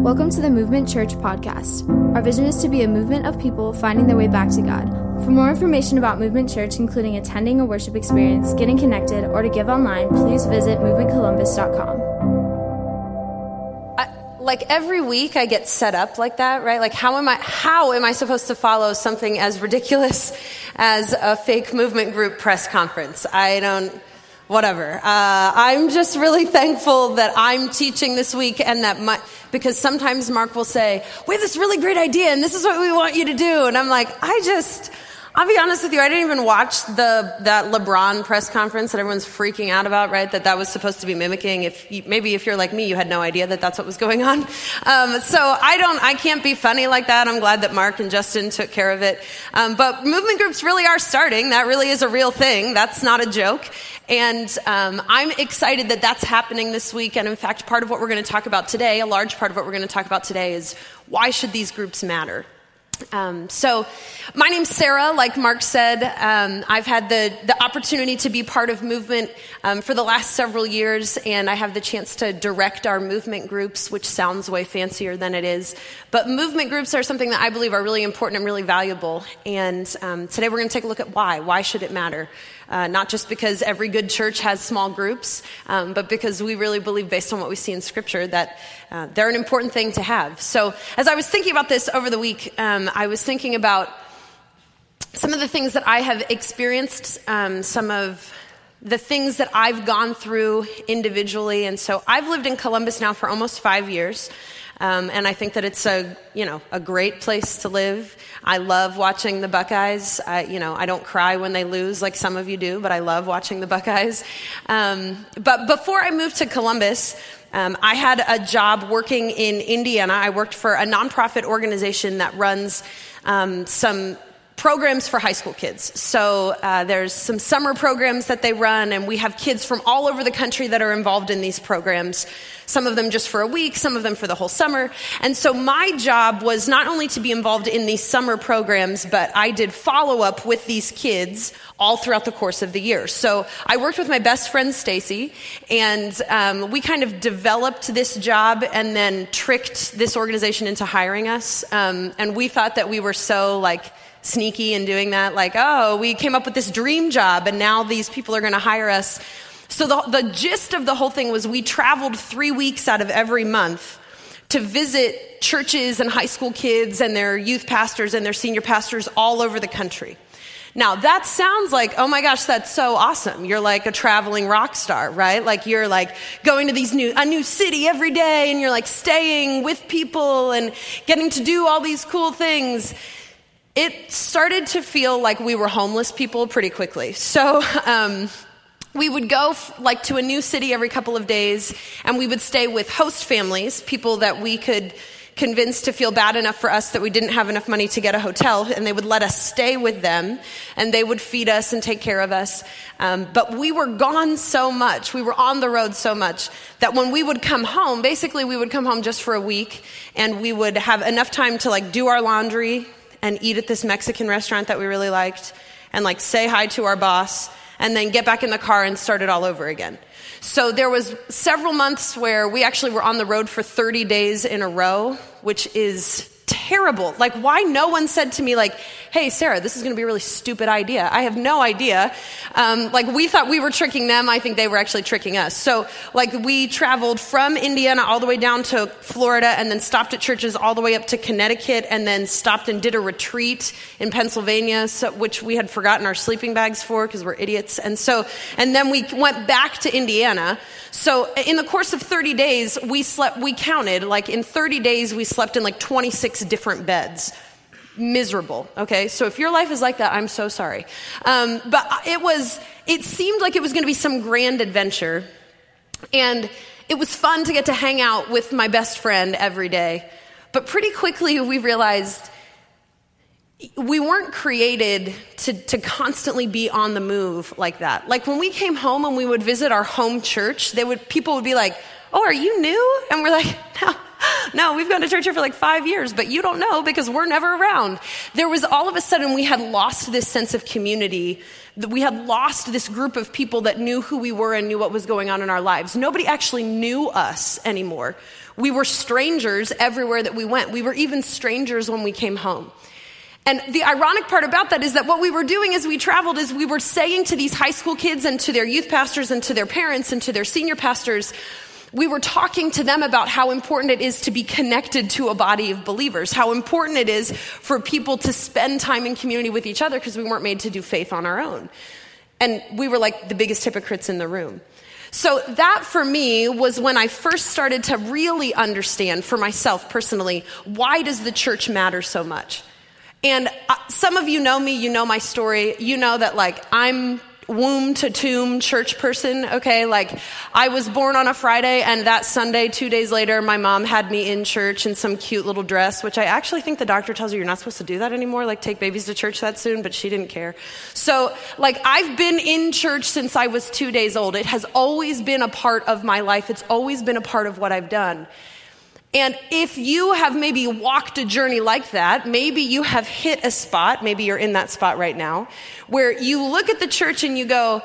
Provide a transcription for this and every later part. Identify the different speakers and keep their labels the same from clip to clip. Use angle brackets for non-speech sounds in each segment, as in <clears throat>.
Speaker 1: Welcome to the Movement Church podcast. Our vision is to be a movement of people finding their way back to God. For more information about Movement Church, including attending a worship experience, getting connected, or to give online, please visit movementcolumbus.com.
Speaker 2: like every week I get set up like that, right? Like how am I how am I supposed to follow something as ridiculous <laughs> as a fake movement group press conference? I don't whatever. Uh, I'm just really thankful that I'm teaching this week and that my, because sometimes Mark will say, we have this really great idea and this is what we want you to do. And I'm like, I just, I'll be honest with you, I didn't even watch the, that LeBron press conference that everyone's freaking out about, right? That that was supposed to be mimicking. If you, maybe if you're like me, you had no idea that that's what was going on. Um, so I don't, I can't be funny like that. I'm glad that Mark and Justin took care of it. Um, but movement groups really are starting. That really is a real thing. That's not a joke. And um, I'm excited that that's happening this week. And in fact, part of what we're going to talk about today, a large part of what we're going to talk about today, is why should these groups matter? Um, so, my name's Sarah. Like Mark said, um, I've had the, the opportunity to be part of movement um, for the last several years, and I have the chance to direct our movement groups, which sounds way fancier than it is. But movement groups are something that I believe are really important and really valuable. And um, today we're going to take a look at why. Why should it matter? Uh, not just because every good church has small groups, um, but because we really believe, based on what we see in Scripture, that uh, they're an important thing to have. So, as I was thinking about this over the week, um, I was thinking about some of the things that I have experienced, um, some of the things that I've gone through individually. And so, I've lived in Columbus now for almost five years. Um, and I think that it's a you know a great place to live. I love watching the Buckeyes. I, you know I don't cry when they lose like some of you do, but I love watching the Buckeyes. Um, but before I moved to Columbus, um, I had a job working in Indiana. I worked for a nonprofit organization that runs um, some programs for high school kids. So uh, there's some summer programs that they run, and we have kids from all over the country that are involved in these programs. Some of them just for a week, some of them for the whole summer. And so my job was not only to be involved in these summer programs, but I did follow up with these kids all throughout the course of the year. So I worked with my best friend Stacy, and um, we kind of developed this job and then tricked this organization into hiring us. Um, and we thought that we were so like sneaky in doing that. Like, oh, we came up with this dream job and now these people are going to hire us. So the, the gist of the whole thing was we traveled three weeks out of every month to visit churches and high school kids and their youth pastors and their senior pastors all over the country. Now that sounds like, oh my gosh, that's so awesome. You're like a traveling rock star, right? Like you're like going to these new, a new city every day and you're like staying with people and getting to do all these cool things it started to feel like we were homeless people pretty quickly. So, um, we would go f- like to a new city every couple of days and we would stay with host families, people that we could convince to feel bad enough for us that we didn't have enough money to get a hotel, and they would let us stay with them, and they would feed us and take care of us. Um, but we were gone so much, we were on the road so much, that when we would come home, basically we would come home just for a week, and we would have enough time to like do our laundry, and eat at this Mexican restaurant that we really liked and like say hi to our boss and then get back in the car and start it all over again. So there was several months where we actually were on the road for 30 days in a row, which is terrible. Like, why no one said to me, like, hey, Sarah, this is going to be a really stupid idea? I have no idea. Um, like, we thought we were tricking them. I think they were actually tricking us. So, like, we traveled from Indiana all the way down to Florida and then stopped at churches all the way up to Connecticut and then stopped and did a retreat in Pennsylvania, so, which we had forgotten our sleeping bags for because we're idiots. And so, and then we went back to Indiana. So, in the course of 30 days, we slept, we counted, like, in 30 days, we slept in like 26 different beds. Miserable, okay? So if your life is like that, I'm so sorry. Um, but it was, it seemed like it was gonna be some grand adventure. And it was fun to get to hang out with my best friend every day. But pretty quickly, we realized we weren't created to, to constantly be on the move like that. Like when we came home and we would visit our home church, they would, people would be like, Oh, are you new? And we're like, <laughs> No, <laughs> no, we've gone to church here for like five years, but you don't know because we're never around. There was all of a sudden we had lost this sense of community we had lost this group of people that knew who we were and knew what was going on in our lives. Nobody actually knew us anymore. We were strangers everywhere that we went. We were even strangers when we came home. And the ironic part about that is that what we were doing as we traveled is we were saying to these high school kids and to their youth pastors and to their parents and to their senior pastors, we were talking to them about how important it is to be connected to a body of believers, how important it is for people to spend time in community with each other because we weren't made to do faith on our own. And we were like the biggest hypocrites in the room. So that for me was when I first started to really understand for myself personally, why does the church matter so much? And uh, some of you know me, you know my story. You know that like I'm womb to tomb church person, okay? Like, I was born on a Friday, and that Sunday, two days later, my mom had me in church in some cute little dress, which I actually think the doctor tells you you're not supposed to do that anymore, like take babies to church that soon, but she didn't care. So, like, I've been in church since I was two days old. It has always been a part of my life, it's always been a part of what I've done. And if you have maybe walked a journey like that, maybe you have hit a spot, maybe you're in that spot right now, where you look at the church and you go,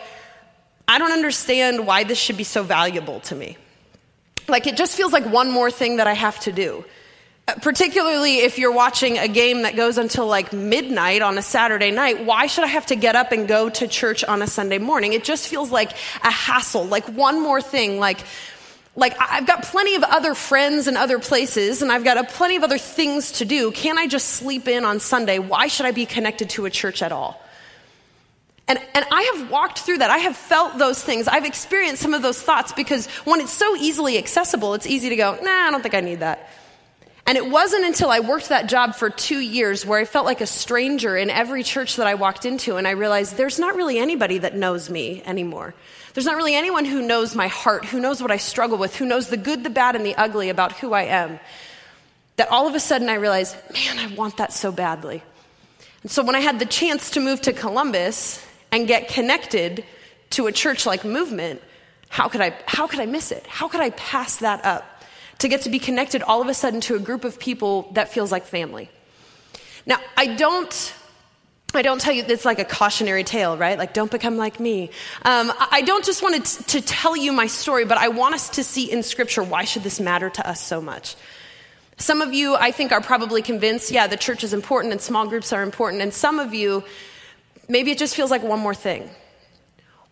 Speaker 2: I don't understand why this should be so valuable to me. Like it just feels like one more thing that I have to do. Uh, particularly if you're watching a game that goes until like midnight on a Saturday night, why should I have to get up and go to church on a Sunday morning? It just feels like a hassle, like one more thing, like like I've got plenty of other friends and other places, and I've got plenty of other things to do. Can I just sleep in on Sunday? Why should I be connected to a church at all? And, and I have walked through that. I have felt those things. I've experienced some of those thoughts because when it's so easily accessible, it's easy to go, nah, I don't think I need that. And it wasn't until I worked that job for two years where I felt like a stranger in every church that I walked into, and I realized there's not really anybody that knows me anymore. There's not really anyone who knows my heart, who knows what I struggle with, who knows the good, the bad, and the ugly about who I am. That all of a sudden I realized, man, I want that so badly. And so when I had the chance to move to Columbus and get connected to a church like Movement, how could I, how could I miss it? How could I pass that up? To get to be connected all of a sudden to a group of people that feels like family. Now, I don't I don't tell you it's like a cautionary tale, right? Like, don't become like me. Um, I don't just want to, to tell you my story, but I want us to see in Scripture why should this matter to us so much. Some of you, I think, are probably convinced, yeah, the church is important and small groups are important. And some of you, maybe it just feels like one more thing.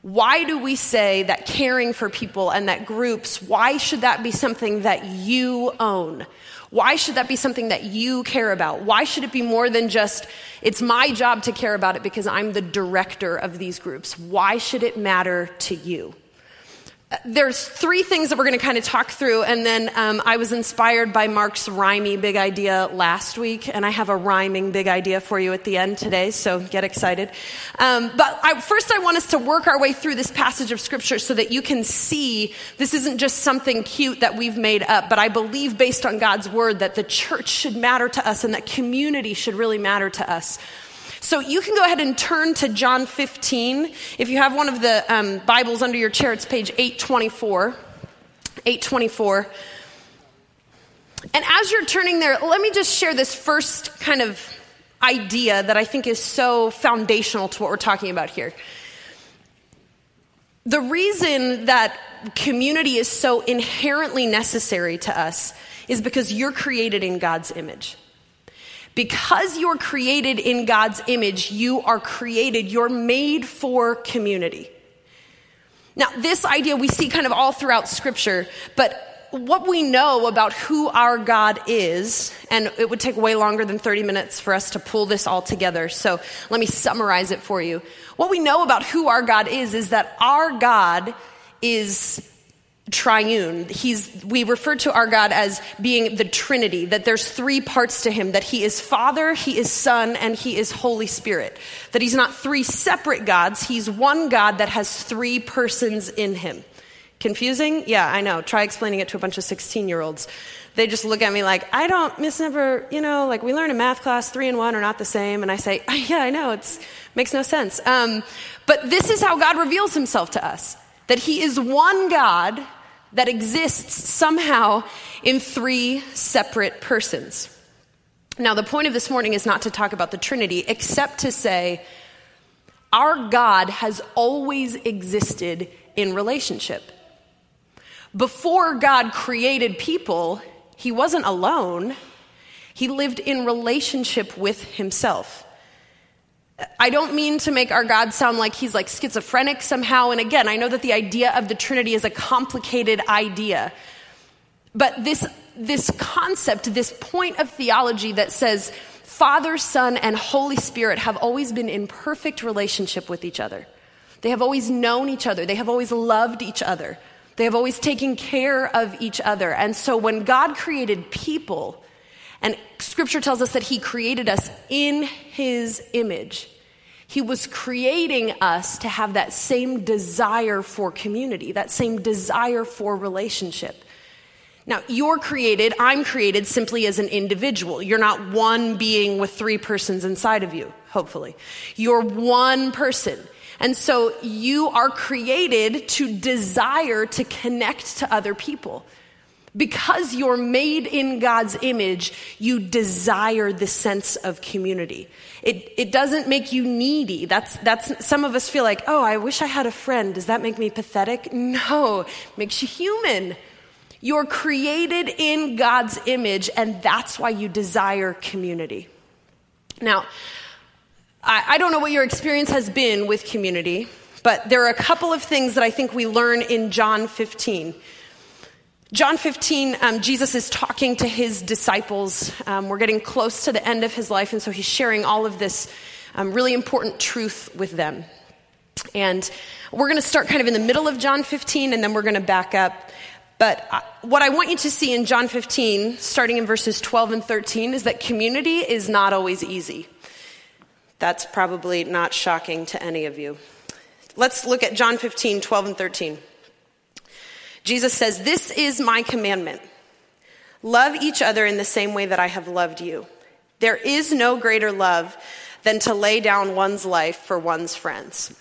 Speaker 2: Why do we say that caring for people and that groups, why should that be something that you own? Why should that be something that you care about? Why should it be more than just, it's my job to care about it because I'm the director of these groups? Why should it matter to you? There's three things that we're going to kind of talk through, and then um, I was inspired by Mark's rhymey big idea last week, and I have a rhyming big idea for you at the end today, so get excited. Um, but I, first, I want us to work our way through this passage of Scripture so that you can see this isn't just something cute that we've made up, but I believe based on God's word that the church should matter to us and that community should really matter to us. So you can go ahead and turn to John 15. If you have one of the um, Bibles under your chair, it's page 824. 824. And as you're turning there, let me just share this first kind of idea that I think is so foundational to what we're talking about here. The reason that community is so inherently necessary to us is because you're created in God's image. Because you're created in God's image, you are created, you're made for community. Now, this idea we see kind of all throughout Scripture, but what we know about who our God is, and it would take way longer than 30 minutes for us to pull this all together, so let me summarize it for you. What we know about who our God is, is that our God is triune. He's, we refer to our God as being the Trinity, that there's three parts to him, that he is Father, he is Son, and he is Holy Spirit. That he's not three separate gods, he's one God that has three persons in him. Confusing? Yeah, I know. Try explaining it to a bunch of 16 year olds. They just look at me like, I don't, Miss Never, you know, like we learn in math class, three and one are not the same. And I say, <laughs> yeah, I know, it makes no sense. Um, but this is how God reveals himself to us that he is one God that exists somehow in three separate persons. Now, the point of this morning is not to talk about the Trinity, except to say Our God has always existed in relationship. Before God created people, he wasn't alone. He lived in relationship with himself. I don't mean to make our God sound like he's like schizophrenic somehow. And again, I know that the idea of the Trinity is a complicated idea. But this, this concept, this point of theology that says Father, Son, and Holy Spirit have always been in perfect relationship with each other. They have always known each other. They have always loved each other. They have always taken care of each other. And so when God created people, and scripture tells us that he created us in his image, he was creating us to have that same desire for community, that same desire for relationship. Now, you're created, I'm created simply as an individual. You're not one being with three persons inside of you, hopefully. You're one person. And so you are created to desire to connect to other people. Because you're made in God's image, you desire the sense of community. It, it doesn't make you needy. That's, that's, some of us feel like, oh, I wish I had a friend. Does that make me pathetic? No, it makes you human. You're created in God's image, and that's why you desire community. Now, I, I don't know what your experience has been with community, but there are a couple of things that I think we learn in John 15. John 15, um, Jesus is talking to his disciples. Um, we're getting close to the end of his life, and so he's sharing all of this um, really important truth with them. And we're going to start kind of in the middle of John 15, and then we're going to back up. But uh, what I want you to see in John 15, starting in verses 12 and 13, is that community is not always easy. That's probably not shocking to any of you. Let's look at John 15, 12 and 13. Jesus says, This is my commandment love each other in the same way that I have loved you. There is no greater love than to lay down one's life for one's friends.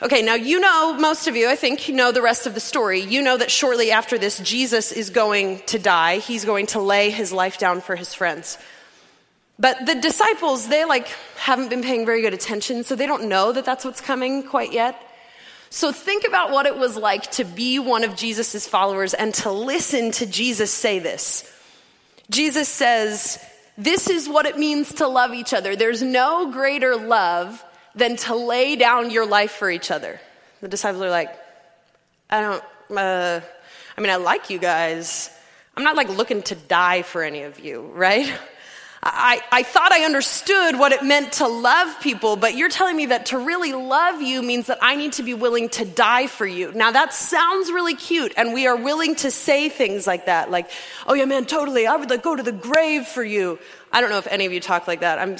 Speaker 2: Okay, now you know, most of you, I think you know the rest of the story. You know that shortly after this, Jesus is going to die. He's going to lay his life down for his friends. But the disciples, they like haven't been paying very good attention, so they don't know that that's what's coming quite yet. So think about what it was like to be one of Jesus' followers and to listen to Jesus say this. Jesus says, This is what it means to love each other. There's no greater love than to lay down your life for each other. The disciples are like, I don't, uh, I mean, I like you guys. I'm not like looking to die for any of you, right? <laughs> I, I thought I understood what it meant to love people, but you're telling me that to really love you means that I need to be willing to die for you. Now that sounds really cute, and we are willing to say things like that, like, oh yeah, man, totally, I would like go to the grave for you. I don't know if any of you talk like that. I'm,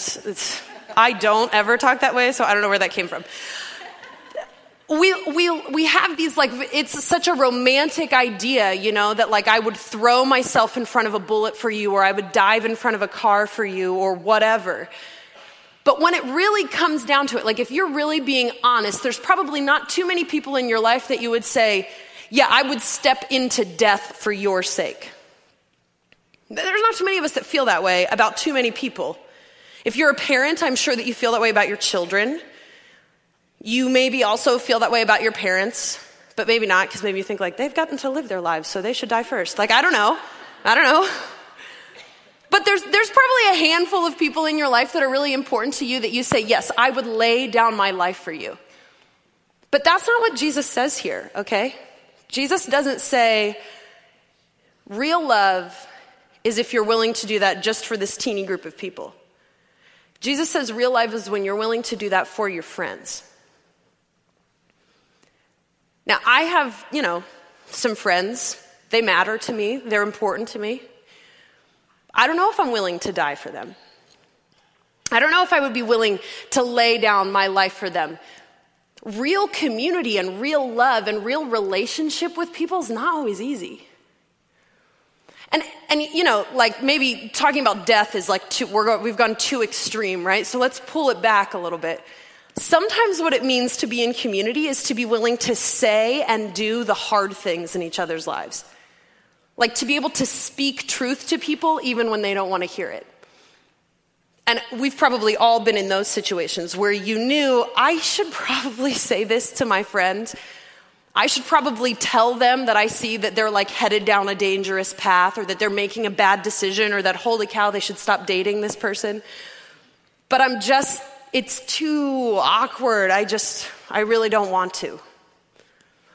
Speaker 2: I don't ever talk that way, so I don't know where that came from we, we, we have these like, it's such a romantic idea, you know, that like I would throw myself in front of a bullet for you, or I would dive in front of a car for you, or whatever. But when it really comes down to it, like if you're really being honest, there's probably not too many people in your life that you would say, yeah, I would step into death for your sake. There's not too many of us that feel that way about too many people. If you're a parent, I'm sure that you feel that way about your children. You maybe also feel that way about your parents, but maybe not because maybe you think like they've gotten to live their lives, so they should die first. Like, I don't know. I don't know. <laughs> But there's, there's probably a handful of people in your life that are really important to you that you say, yes, I would lay down my life for you. But that's not what Jesus says here, okay? Jesus doesn't say, real love is if you're willing to do that just for this teeny group of people. Jesus says real life is when you're willing to do that for your friends. Now, I have, you know, some friends. They matter to me, they're important to me. I don't know if I'm willing to die for them. I don't know if I would be willing to lay down my life for them. Real community and real love and real relationship with people is not always easy. And, and you know, like maybe talking about death is like too, we're, we've gone too extreme, right? So let's pull it back a little bit. Sometimes what it means to be in community is to be willing to say and do the hard things in each other's lives. Like to be able to speak truth to people even when they don't want to hear it. And we've probably all been in those situations where you knew I should probably <laughs> say this to my friend. I should probably tell them that I see that they're like headed down a dangerous path or that they're making a bad decision or that holy cow, they should stop dating this person. But I'm just, it's too awkward. I just, I really don't want to.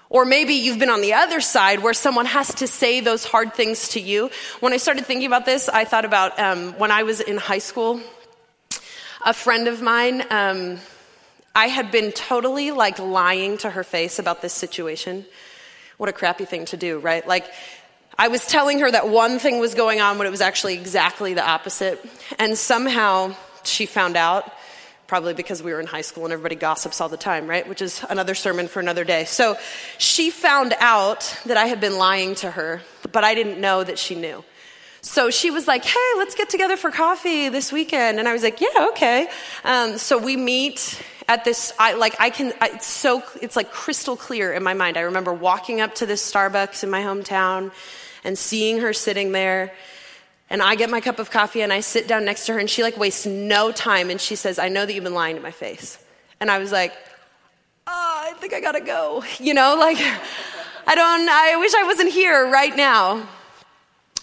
Speaker 2: Or maybe you've been on the other side where someone has to say those hard things to you. When I started thinking about this, I thought about um, when I was in high school, a friend of mine, um, I had been totally like lying to her face about this situation. What a crappy thing to do, right? Like, I was telling her that one thing was going on when it was actually exactly the opposite. And somehow she found out probably because we were in high school and everybody gossips all the time, right? Which is another sermon for another day. So she found out that I had been lying to her, but I didn't know that she knew. So she was like, hey, let's get together for coffee this weekend. And I was like, yeah, okay. Um, so we meet at this, I, like, I can, I, it's so, it's like crystal clear in my mind. I remember walking up to this Starbucks in my hometown and seeing her sitting there and I get my cup of coffee and I sit down next to her and she like wastes no time and she says, I know that you've been lying to my face. And I was like, oh, I think I gotta go. <laughs> You know, like, <laughs> I don't, I wish I wasn't here right now.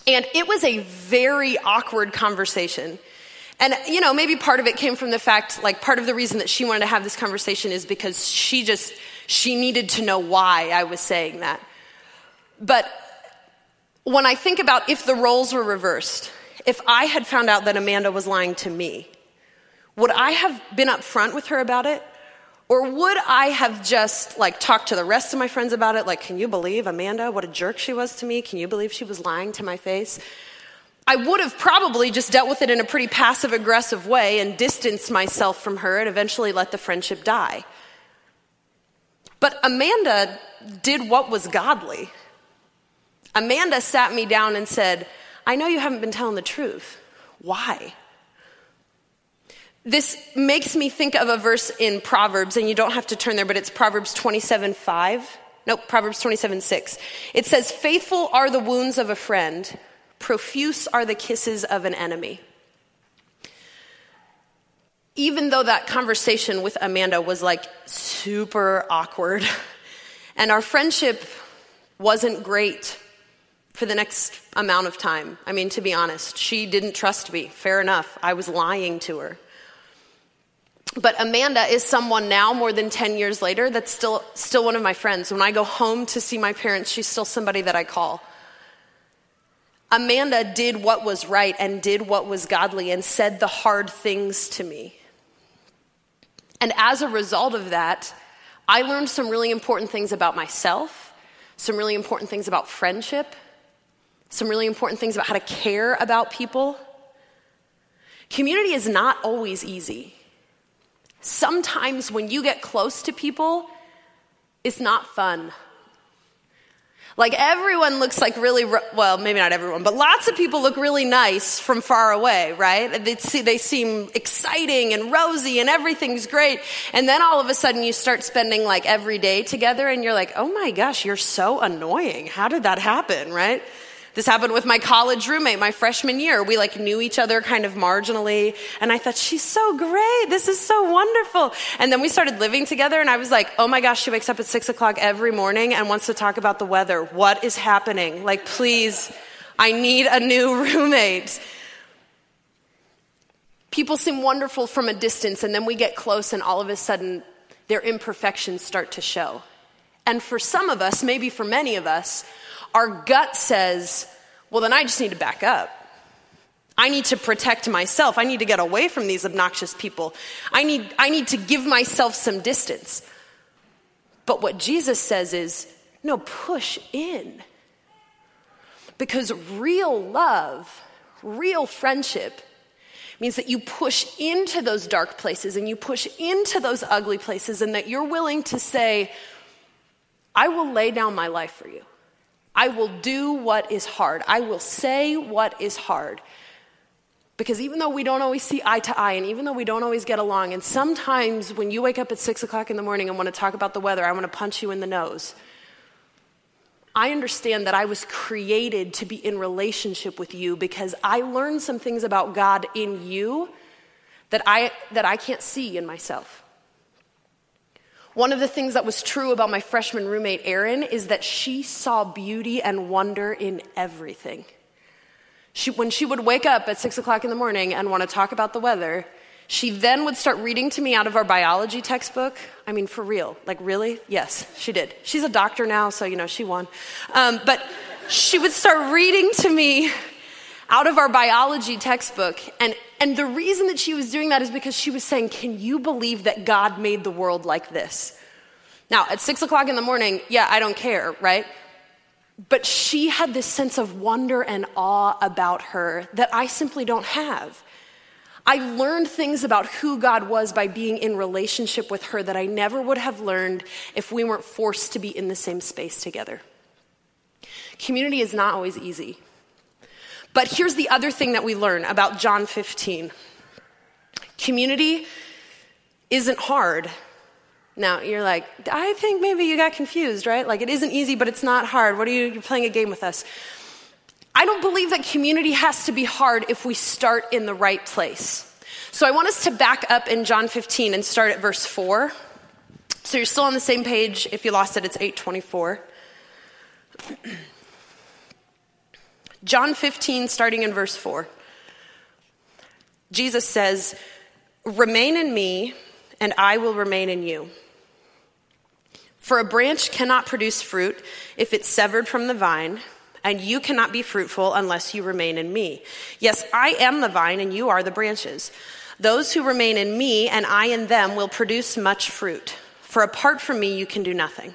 Speaker 2: And it was a very awkward conversation. And, you know, maybe part of it came from the fact, like, part of the reason that she wanted to have this conversation is because she just, she needed to know why I was saying that. But when I think about if the roles were reversed, if I had found out that Amanda was lying to me, would I have been upfront with her about it? Or would I have just like talked to the rest of my friends about it? Like, can you believe Amanda? What a jerk she was to me. Can you believe she was lying to my face? I would have probably just dealt with it in a pretty passive aggressive way and distanced myself from her and eventually let the friendship die. But Amanda did what was godly. Amanda sat me down and said, I know you haven't been telling the truth. Why? This makes me think of a verse in Proverbs, and you don't have to turn there, but it's Proverbs 27 5. Nope, Proverbs 27 6. It says, Faithful are the wounds of a friend, profuse are the kisses of an enemy. Even though that conversation with Amanda was like super awkward, <laughs> and our friendship wasn't great for the next amount of time. I mean, to be honest, she didn't trust me. Fair enough. I was lying to her. But Amanda is someone now, more than 10 years later, that's still, still one of my friends. When I go home to see my parents, she's still somebody that I call. Amanda did what was right and did what was godly and said the hard things to me. And as a result of that, I learned some really important things about myself, some really important things about friendship, some really important things about how to care about people. Community is not always easy. Sometimes when you get close to people, it's not fun. Like everyone looks like really, well, maybe not everyone, but lots of people look really nice from far away, right? They, see, they seem exciting and rosy and everything's great. And then all of a sudden you start spending like every day together and you're like, oh my gosh, you're so annoying. How did that happen, right? This happened with my college roommate my freshman year. We like knew each other kind of marginally. And I thought, she's so great. This is so wonderful. And then we started living together and I was like, oh my gosh, she wakes up at six o'clock every morning and wants to talk about the weather. What is happening? Like, please, I need a new <laughs> roommate. People seem wonderful from a distance and then we get close and all of a sudden their imperfections start to show. And for some of us, maybe for many of us, our gut says, well, then I just need to back up. I need to protect myself. I need to get away from these obnoxious people. I need, I need to give myself some distance. But what Jesus says is, no, push in. Because real love, real friendship, means that you push into those dark places and you push into those ugly places, and that you're willing to say, I will lay down my life for you. I will do what is hard. I will say what is hard. Because even though we don't always see eye to eye, and even though we don't always get along, and sometimes when you wake up at six o'clock in the morning and want to talk about the weather, I want to punch you in the nose. I understand that I was created to be in relationship with you because I learned some things about God in you that I, that I can't see in myself. One of the things that was true about my freshman roommate, Erin, is that she saw beauty and wonder in everything. She, when she would wake up at six o'clock in the morning and want to talk about the weather, she then would start reading to me out of our biology textbook. I mean, for real. Like, really? Yes, she did. She's a doctor now, so, you know, she won. Um, but she would start reading to me out of our biology textbook. And, and the reason that she was doing that is because she was saying, Can you believe that God made the world like this? Now, at six o'clock in the morning, yeah, I don't care, right? But she had this sense of wonder and awe about her that I simply don't have. I learned things about who God was by being in relationship with her that I never would have learned if we weren't forced to be in the same space together. Community is not always easy. But here's the other thing that we learn about John 15 community isn't hard. Now, you're like, I think maybe you got confused, right? Like, it isn't easy, but it's not hard. What are you, you're playing a game with us? I don't believe that community has to be hard if we start in the right place. So I want us to back up in John 15 and start at verse 4. So you're still on the same page. If you lost it, it's 824. <clears throat> John 15, starting in verse 4. Jesus says, Remain in me, and I will remain in you. For a branch cannot produce fruit if it's severed from the vine, and you cannot be fruitful unless you remain in me. Yes, I am the vine, and you are the branches. Those who remain in me, and I in them, will produce much fruit. For apart from me, you can do nothing.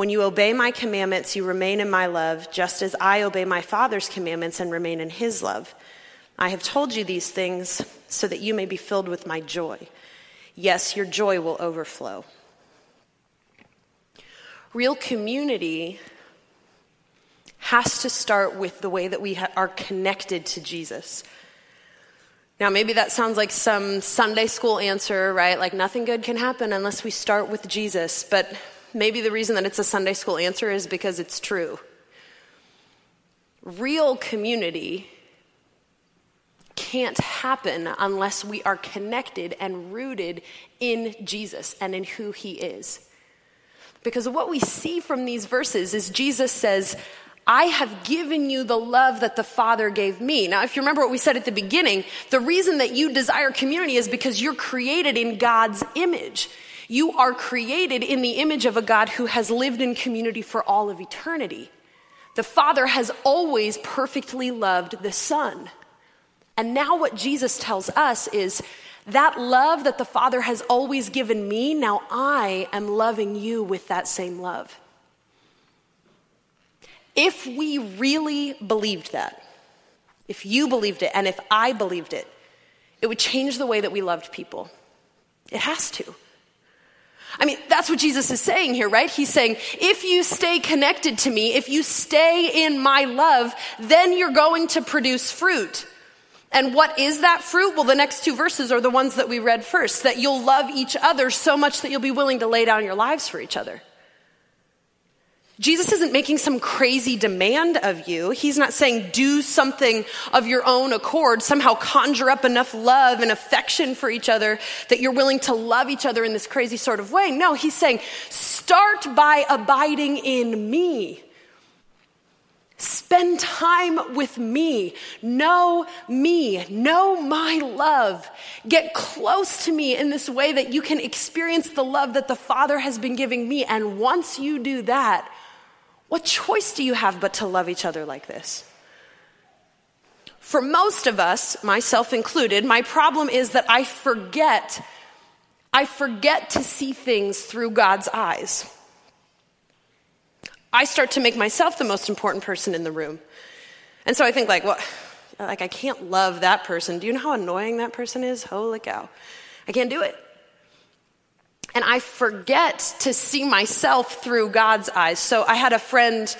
Speaker 2: When you obey my commandments, you remain in my love, just as I obey my Father's commandments and remain in his love. I have told you these things so that you may be filled with my joy. Yes, your joy will overflow. Real community has to start with the way that we ha- are connected to Jesus. Now, maybe that sounds like some Sunday school answer, right? Like nothing good can happen unless we start with Jesus. But Maybe the reason that it's a Sunday school answer is because it's true. Real community can't happen unless we are connected and rooted in Jesus and in who he is. Because what we see from these verses is Jesus says, I have given you the love that the Father gave me. Now, if you remember what we said at the beginning, the reason that you desire community is because you're created in God's image. You are created in the image of a God who has lived in community for all of eternity. The Father has always perfectly loved the Son. And now, what Jesus tells us is that love that the Father has always given me, now I am loving you with that same love. If we really believed that, if you believed it, and if I believed it, it would change the way that we loved people. It has to. I mean, that's what Jesus is saying here, right? He's saying, if you stay connected to me, if you stay in my love, then you're going to produce fruit. And what is that fruit? Well, the next two verses are the ones that we read first that you'll love each other so much that you'll be willing to lay down your lives for each other. Jesus isn't making some crazy demand of you. He's not saying do something of your own accord, somehow conjure up enough love and affection for each other that you're willing to love each other in this crazy sort of way. No, he's saying start by abiding in me. Spend time with me. Know me. Know my love. Get close to me in this way that you can experience the love that the Father has been giving me. And once you do that, what choice do you have but to love each other like this? For most of us, myself included, my problem is that I forget, I forget to see things through God's eyes. I start to make myself the most important person in the room. And so I think like, well, like I can't love that person. Do you know how annoying that person is? Holy cow. I can't do it. And I forget to see myself through God's eyes. So I had a friend,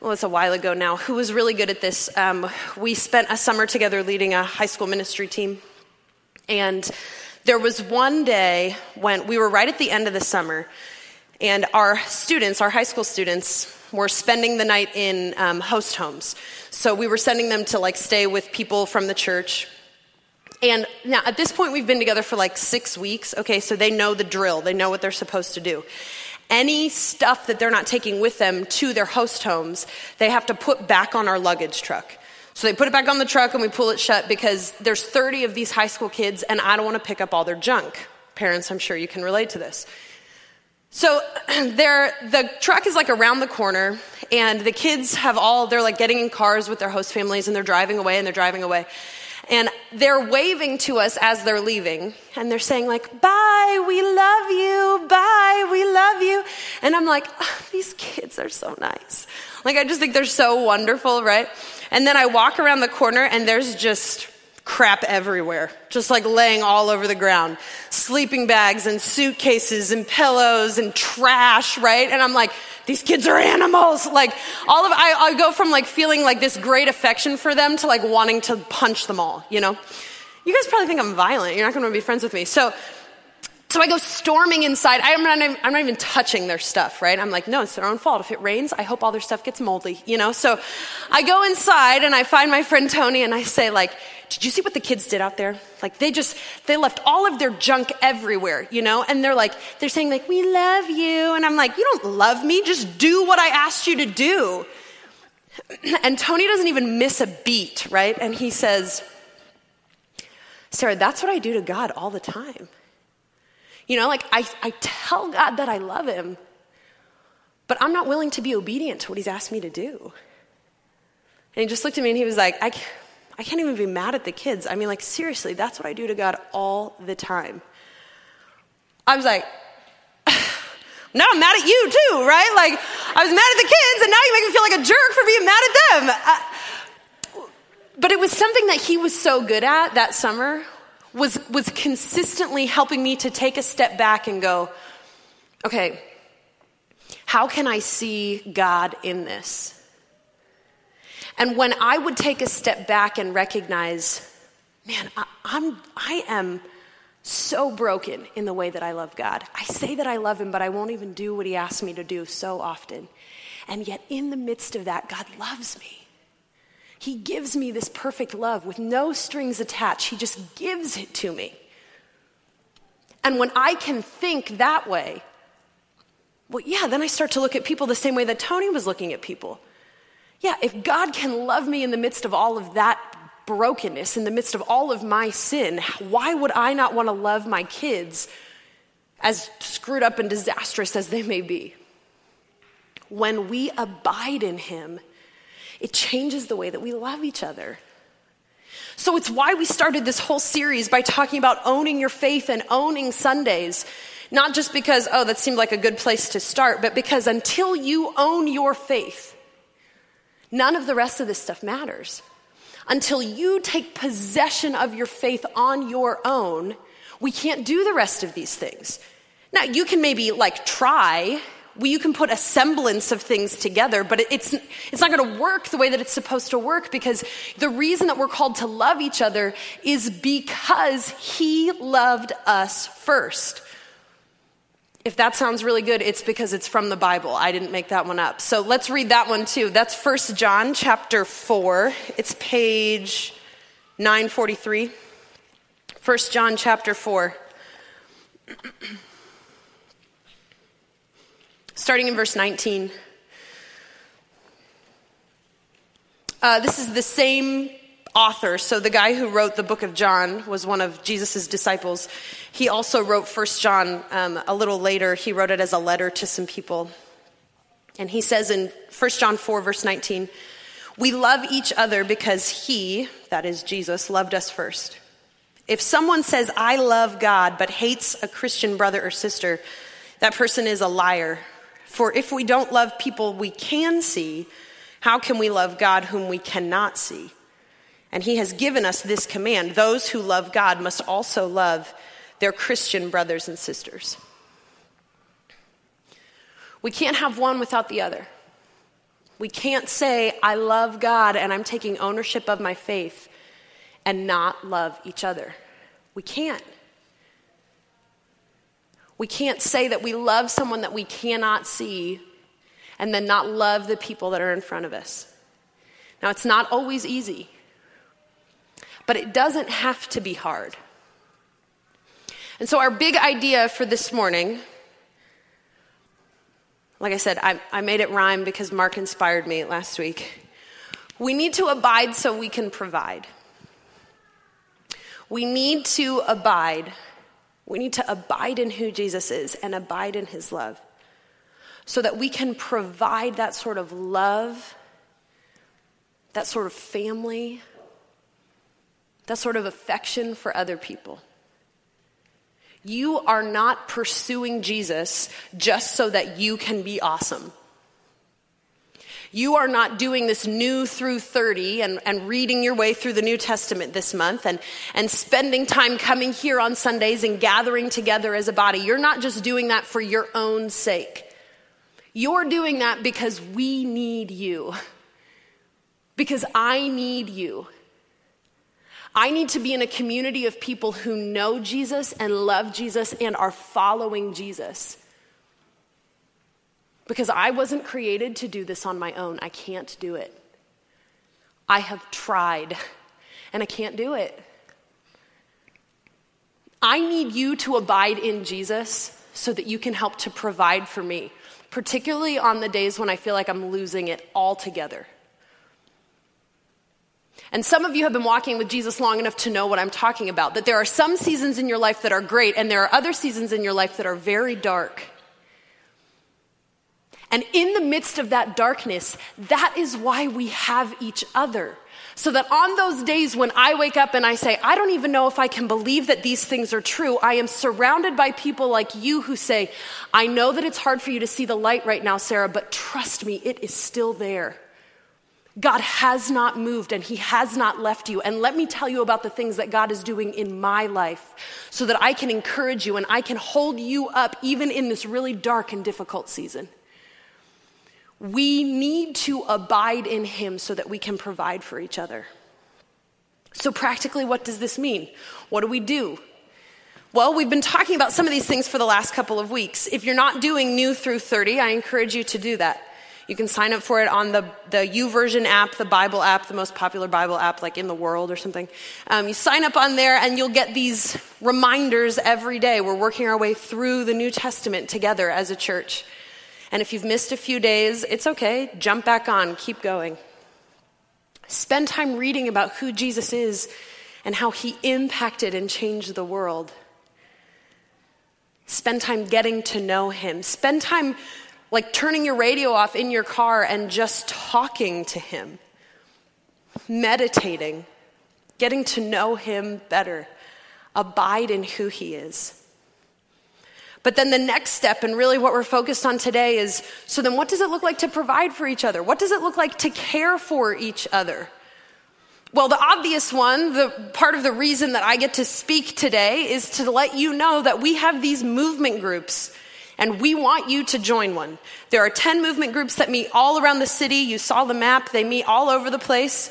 Speaker 2: well, it's a while ago now, who was really good at this. Um, we spent a summer together leading a high school ministry team. And there was one day when we were right at the end of the summer, and our students, our high school students, were spending the night in um, host homes. So we were sending them to like stay with people from the church and now at this point, we've been together for like six weeks. Okay, so they know the drill, they know what they're supposed to do. Any stuff that they're not taking with them to their host homes, they have to put back on our luggage truck. So they put it back on the truck and we pull it shut because there's 30 of these high school kids and I don't want to pick up all their junk. Parents, I'm sure you can relate to this. So <clears throat> the truck is like around the corner and the kids have all, they're like getting in cars with their host families and they're driving away and they're driving away. And they're waving to us as they're leaving. And they're saying, like, bye, we love you, bye, we love you. And I'm like, oh, these kids are so nice. Like, I just think they're so wonderful, right? And then I walk around the corner and there's just crap everywhere, just like laying all over the ground. Sleeping bags and suitcases and pillows and trash, right? And I'm like, these kids are animals. Like all of, I, I go from like feeling like this great affection for them to like wanting to punch them all, you know? You guys probably think I'm violent. You're not to be friends with me. So, so I go storming inside. I'm not, I'm not even touching their stuff, right? I'm like, no, it's their own fault. If it rains, I hope all their stuff gets moldy, you know? So I go inside and I find my friend Tony and I say like, did you see what the kids did out there? Like they just, they left all of their junk everywhere, you know? And they're like, they're saying like, we love you. And I'm like, you don't love me. Just do what I asked you to do. <clears throat> And Tony doesn't even miss a beat, right? And he says, Sarah, that's what I do to God all the time. You know, like I, I tell God that I love him, but I'm not willing to be obedient to what he's asked me to do. And he just looked at me and he was like, I, I can't even be mad at the kids. I mean, like, seriously, that's what I do to God all the time. I was like, <sighs> now I'm mad at you too, right? Like, I was mad at the kids, and now you make me feel like a jerk for being mad at them. I, but it was something that he was so good at that summer was, was consistently helping me to take a step back and go, okay, how can I see God in this? And when I would take a step back and recognize, man, I, I'm, I am so broken in the way that I love God. I say that I love Him, but I won't even do what He asks me to do so often. And yet, in the midst of that, God loves me. He gives me this perfect love with no strings attached. He just gives it to me. And when I can think that way, well, yeah, then I start to look at people the same way that Tony was looking at people yeah, if God can love me in the midst of all of that brokenness, in the midst of all of my sin, why would I not want to love my kids as screwed up and disastrous as they may be? When we abide in Him, it changes the way that we love each other. So it's why we started this whole series by talking about owning your faith and owning Sundays. Not just because, oh, that seemed like a good place to start, but because until you own your faith, none of the rest of this stuff matters. Until you take possession of your faith on your own, we can't do the rest of these things. Now, you can maybe like try, well, you can put a semblance of things together, but it's, it's not going to work the way that it's supposed to work because the reason that we're called to love each other is because He loved us first. If that sounds really good, it's because it's from the Bible. I didn't make that one up. So let's read that one too. That's 1 John chapter 4. It's page 943. 1 John chapter 4. <clears throat> Starting in verse 19. Uh, this is the same author. So the guy who wrote the book of John was one of Jesus' disciples. He also wrote First John um, a little later. He wrote it as a letter to some people. And he says in 1 John 4, verse 19, We love each other because he, that is Jesus, loved us first. If someone says, I love God, but hates a Christian brother or sister, that person is a liar. For if we don't love people we can see, how can we love God whom we cannot see? And he has given us this command those who love God must also love their Christian brothers and sisters. We can't have one without the other. We can't say, I love God and I'm taking ownership of my faith and not love each other. We can't. We can't say that we love someone that we cannot see and then not love the people that are in front of us. Now, it's not always easy, but it doesn't have to be hard. And so, our big idea for this morning like I said, I, I made it rhyme because Mark inspired me last week. We need to abide so we can provide. We need to abide. We need to abide in who Jesus is and abide in his love so that we can provide that sort of love, that sort of family, that sort of affection for other people. You are not pursuing Jesus just so that you can be awesome. You are not doing this new through 30 and, and reading your way through the New Testament this month and, and spending time coming here on Sundays and gathering together as a body. You're not just doing that for your own sake. You're doing that because we need you. Because I need you. I need to be in a community of people who know Jesus and love Jesus and are following Jesus. Because I wasn't created to do this on my own. I can't do it. I have tried and I can't do it. I need you to abide in Jesus so that you can help to provide for me, particularly on the days when I feel like I'm losing it altogether. And some of you have been walking with Jesus long enough to know what I'm talking about that there are some seasons in your life that are great, and there are other seasons in your life that are very dark. And in the midst of that darkness, that is why we have each other. So that on those days when I wake up and I say, I don't even know if I can believe that these things are true, I am surrounded by people like you who say, I know that it's hard for you to see the light right now, Sarah, but trust me, it is still there. God has not moved and He has not left you. And let me tell you about the things that God is doing in my life so that I can encourage you and I can hold you up even in this really dark and difficult season. We need to abide in Him so that we can provide for each other. So, practically, what does this mean? What do we do? Well, we've been talking about some of these things for the last couple of weeks. If you're not doing new through 30, I encourage you to do that. You can sign up for it on the, the YouVersion app, the Bible app, the most popular Bible app like in the world or something. Um, you sign up on there and you'll get these reminders every day. We're working our way through the New Testament together as a church. And if you've missed a few days, it's okay. Jump back on, keep going. Spend time reading about who Jesus is and how he impacted and changed the world. Spend time getting to know him. Spend time like turning your radio off in your car and just talking to Him, meditating, getting to know Him better, abide in who He is. But then the next step, and really what we're focused on today, is so then what does it look like to provide for each other? What does it look like to care for each other? Well, the obvious one, the part of the reason that I get to speak today is to let you know that we have these movement groups and we want you to join one. There are 10 movement groups that meet all around the city. You saw the map, they meet all over the place.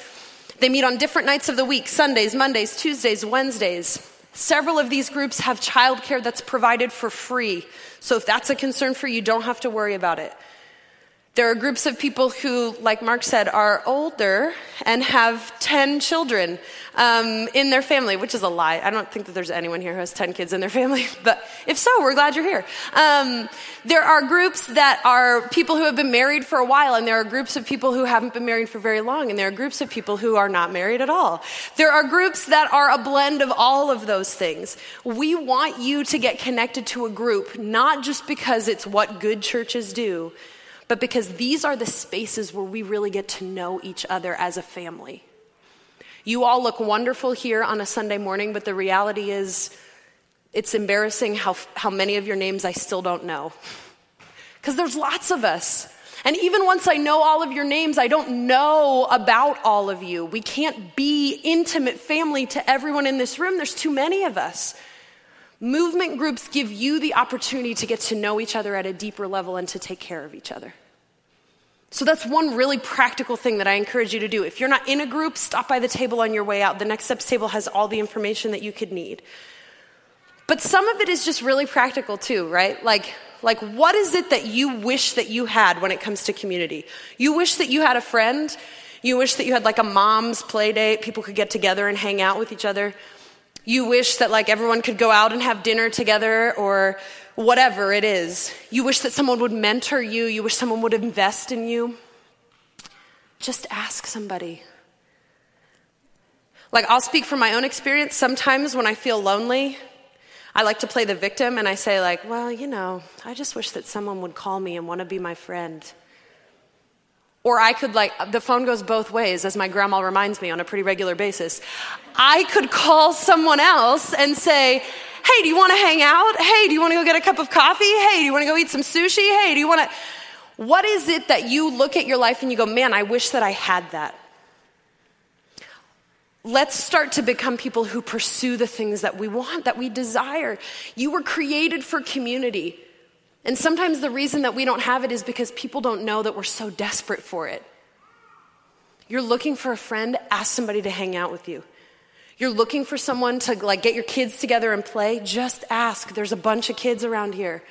Speaker 2: They meet on different nights of the week Sundays, Mondays, Tuesdays, Wednesdays. Several of these groups have childcare that's provided for free. So if that's a concern for you, don't have to worry about it. There are groups of people who, like Mark said, are older and have 10 children um, in their family, which is a lie. I don't think that there's anyone here who has 10 kids in their family, <laughs> but if so, we're glad you're here. Um, there are groups that are people who have been married for a while, and there are groups of people who haven't been married for very long, and there are groups of people who are not married at all. There are groups that are a blend of all of those things. We want you to get connected to a group, not just because it's what good churches do but because these are the spaces where we really get to know each other as a family. You all look wonderful here on a Sunday morning, but the reality is it's embarrassing how, how many of your names I still don't know. <laughs> Because there's lots of us. And even once I know all of your names, I don't know about all of you. We can't be intimate family to everyone in this room. There's too many of us. Movement groups give you the opportunity to get to know each other at a deeper level and to take care of each other. So that's one really practical thing that I encourage you to do. If you're not in a group, stop by the table on your way out. The Next Steps table has all the information that you could need. But some of it is just really practical too, right? Like, like what is it that you wish that you had when it comes to community? You wish that you had a friend. You wish that you had like a mom's play date. People could get together and hang out with each other. You wish that like everyone could go out and have dinner together or whatever it is. You wish that someone would mentor you. You wish someone would invest in you. Just ask somebody. Like, I'll speak from my own experience. Sometimes when I feel lonely, I like to play the victim and I say, like, well, you know, I just wish that someone would call me and want to be my friend. Or I could, like, the phone goes both ways, as my grandma reminds me on a pretty regular basis. I could call someone else and say, hey, do you want to hang out? Hey, do you want to go get a cup of coffee? Hey, do you want to go eat some sushi? Hey, do you want to. What is it that you look at your life and you go, man, I wish that I had that? Let's start to become people who pursue the things that we want, that we desire. You were created for community. And sometimes the reason that we don't have it is because people don't know that we're so desperate for it. You're looking for a friend, ask somebody to hang out with you. You're looking for someone to like get your kids together and play, just ask. There's a bunch of kids around here.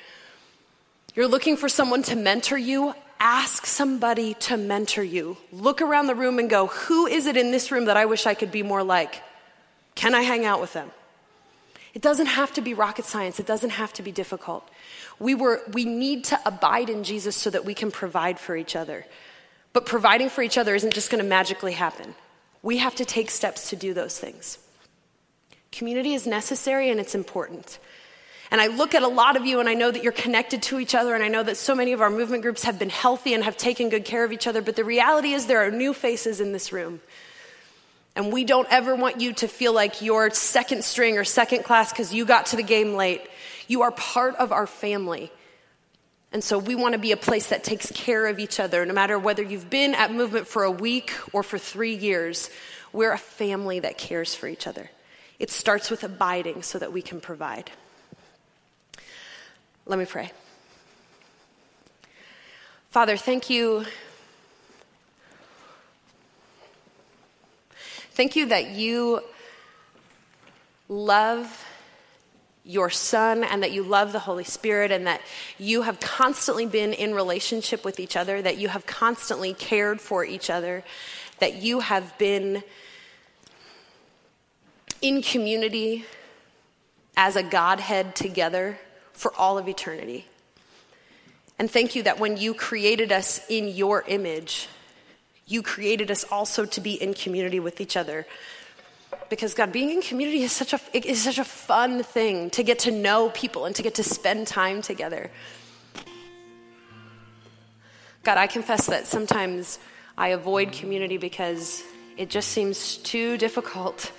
Speaker 2: You're looking for someone to mentor you, ask somebody to mentor you. Look around the room and go, who is it in this room that I wish I could be more like? Can I hang out with them? It doesn't have to be rocket science. It doesn't have to be difficult. We, were, we need to abide in Jesus so that we can provide for each other. But providing for each other isn't just going to magically happen. We have to take steps to do those things. Community is necessary and it's important. And I look at a lot of you and I know that you're connected to each other and I know that so many of our movement groups have been healthy and have taken good care of each other, but the reality is there are new faces in this room. And we don't ever want you to feel like you're second string or second class because you got to the game late. You are part of our family. And so we want to be a place that takes care of each other, no matter whether you've been at movement for a week or for three years. We're a family that cares for each other. It starts with abiding so that we can provide. Let me pray. Father, thank you. Thank you that you love your Son and that you love the Holy Spirit and that you have constantly been in relationship with each other, that you have constantly cared for each other, that you have been in community as a Godhead together for all of eternity. And thank you that when you created us in your image, you created us also to be in community with each other because God, being in community is such a is such a fun thing to get to know people and to get to spend time together. God, I confess that sometimes I avoid community because it just seems too difficult.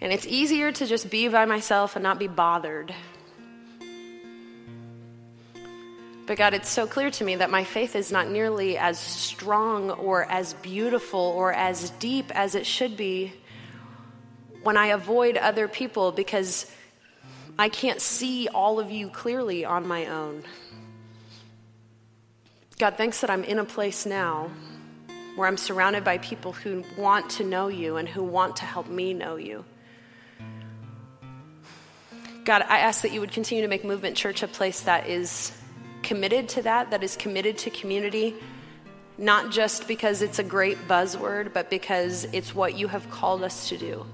Speaker 2: And it's easier to just be by myself and not be bothered. But God, it's so clear to me that my faith is not nearly as strong or as beautiful or as deep as it should be when I avoid other people because I can't see all of you clearly on my own. God, thanks that I'm in a place now where I'm surrounded by people who want to know you and who want to help me know you. God, I ask that you would continue to make Movement Church a place that is committed to that, that is committed to community, not just because it's a great buzzword, but because it's what you have called us to do.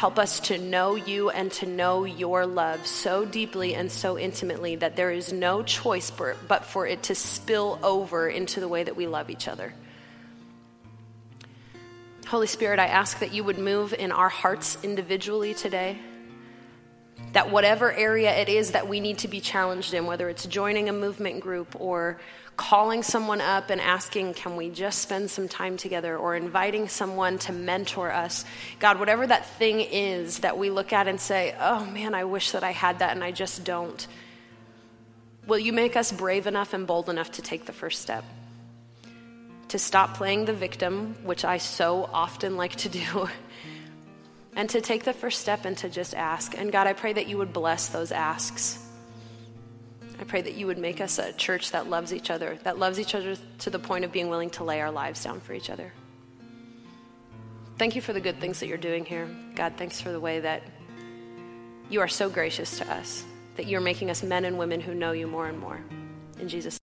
Speaker 2: Help us to know you and to know your love so deeply and so intimately that there is no choice but for it to spill over into the way that we love each other. Holy Spirit, I ask that you would move in our hearts individually today. That whatever area it is that we need to be challenged in, whether it's joining a movement group or calling someone up and asking, Can we just spend some time together? Or inviting someone to mentor us. God, whatever that thing is that we look at and say, Oh man, I wish that I had that and I just don't. Will you make us brave enough and bold enough to take the first step? To stop playing the victim, which I so often like to do, <laughs> and to take the first step and to just ask. And God, I pray that you would bless those asks. I pray that you would make us a church that loves each other, that loves each other to the point of being willing to lay our lives down for each other. Thank you for the good things that you're doing here. God, thanks for the way that you are so gracious to us, that you're making us men and women who know you more and more. In Jesus'